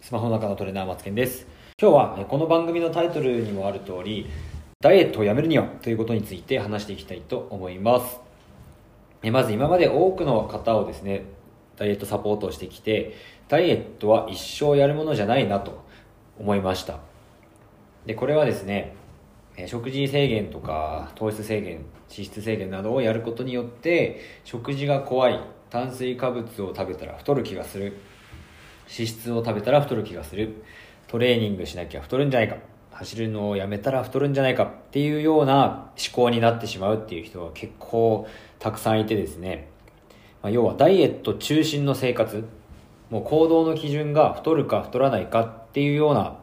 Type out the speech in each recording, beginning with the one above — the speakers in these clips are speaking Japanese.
スマホの中のトレーナーマツケンです。今日はこの番組のタイトルにもある通りダイエットをやめるにはということについて話していきたいと思います。まず今まで多くの方をですねダイエットサポートをしてきてダイエットは一生やるものじゃないなと思いました。でこれはですね食事制限とか糖質制限脂質制限などをやることによって食事が怖い炭水化物を食べたら太る気がする脂質を食べたら太る気がする。トレーニングしなきゃ太るんじゃないか。走るのをやめたら太るんじゃないかっていうような思考になってしまうっていう人が結構たくさんいてですね、まあ、要はダイエット中心の生活。もう行動の基準が太るか太らないかっていうような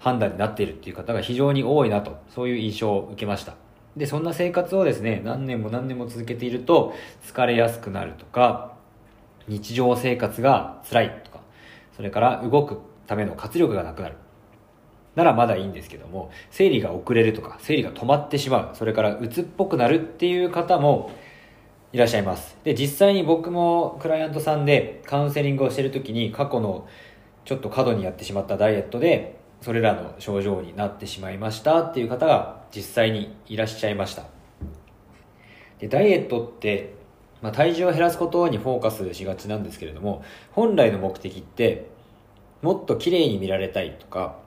判断になっているっていう方が非常に多いなと。そういう印象を受けました。でそんな生活をですね何年も何年も続けていると疲れやすくなるとか日常生活が辛いとかそれから動くための活力がなくなる。ならまだいいんですけども、生理が遅れるとか、生理が止まってしまう、それから鬱っぽくなるっていう方もいらっしゃいます。で、実際に僕もクライアントさんでカウンセリングをしてる時に過去のちょっと過度にやってしまったダイエットで、それらの症状になってしまいましたっていう方が実際にいらっしゃいました。で、ダイエットってまあ、体重を減らすことにフォーカスしがちなんですけれども本来の目的ってもっと綺麗に見られたいとか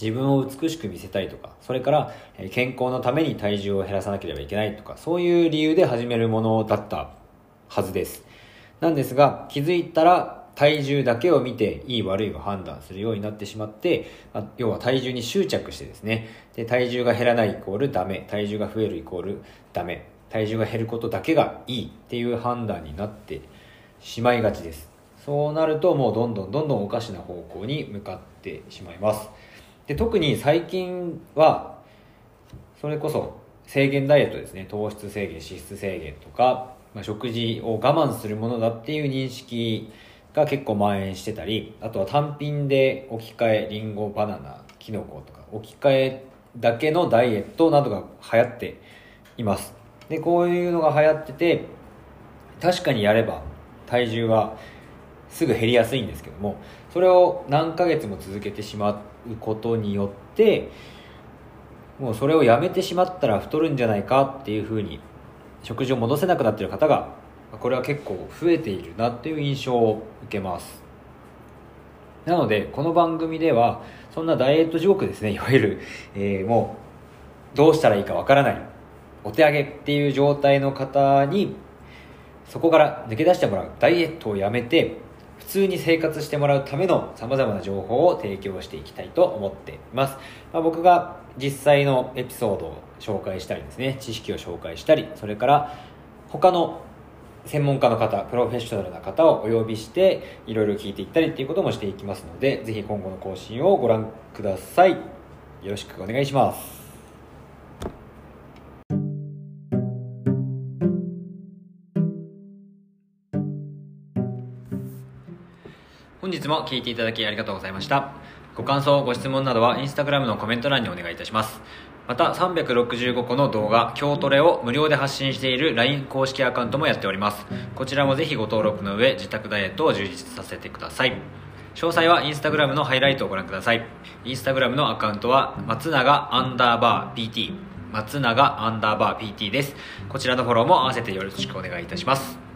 自分を美しく見せたいとかそれから健康のために体重を減らさなければいけないとかそういう理由で始めるものだったはずです。なんですが気づいたら体重だけを見ていい悪いを判断するようになってしまって、ま、要は体重に執着してですね。で体重が減らないイコールダメ。体重が増えるイコールダメ。体重が減ることだけがいいっていう判断になってしまいがちです。そうなるともうどんどんどんどんおかしな方向に向かってしまいます。で特に最近はそれこそ制限ダイエットですね。糖質制限脂質制限とか、まあ、食事を我慢するものだっていう認識が結構蔓延してたりあとは単品で置き換えりんごバナナキノコとか置き換えだけのダイエットなどが流行っています。でこういうのが流行ってて確かにやれば体重はすぐ減りやすいんですけどもそれを何ヶ月も続けてしまうことによってもうそれをやめてしまったら太るんじゃないかっていうふうに食事を戻せなくなってる方がこれは結構増えているなっていう印象を受けます。なのでこの番組ではそんなダイエット地獄ですねいわゆる、えー、もうどうしたらいいかわからない。お手上げっていう状態の方にそこから抜け出してもらう。ダイエットをやめて普通に生活してもらうための様々な情報を提供していきたいと思っています、まあ、僕が実際のエピソードを紹介したりですね知識を紹介したりそれから他の専門家の方プロフェッショナルな方をお呼びしていろいろ聞いていったりっていうこともしていきますのでぜひ今後の更新をご覧ください。よろしくお願いします。本日も聞いていただきありがとうございました。ご感想、ご質問などはインスタグラムのコメント欄にお願いいたします。また、365個の動画、京トレを無料で発信している LINE 公式アカウントもやっております。こちらもぜひご登録の上、自宅ダイエットを充実させてください。詳細はインスタグラムのハイライトをご覧ください。インスタグラムのアカウントは、松永アンダーバー PT、松永アンダーバー PT です。こちらのフォローも合わせてよろしくお願いいたします。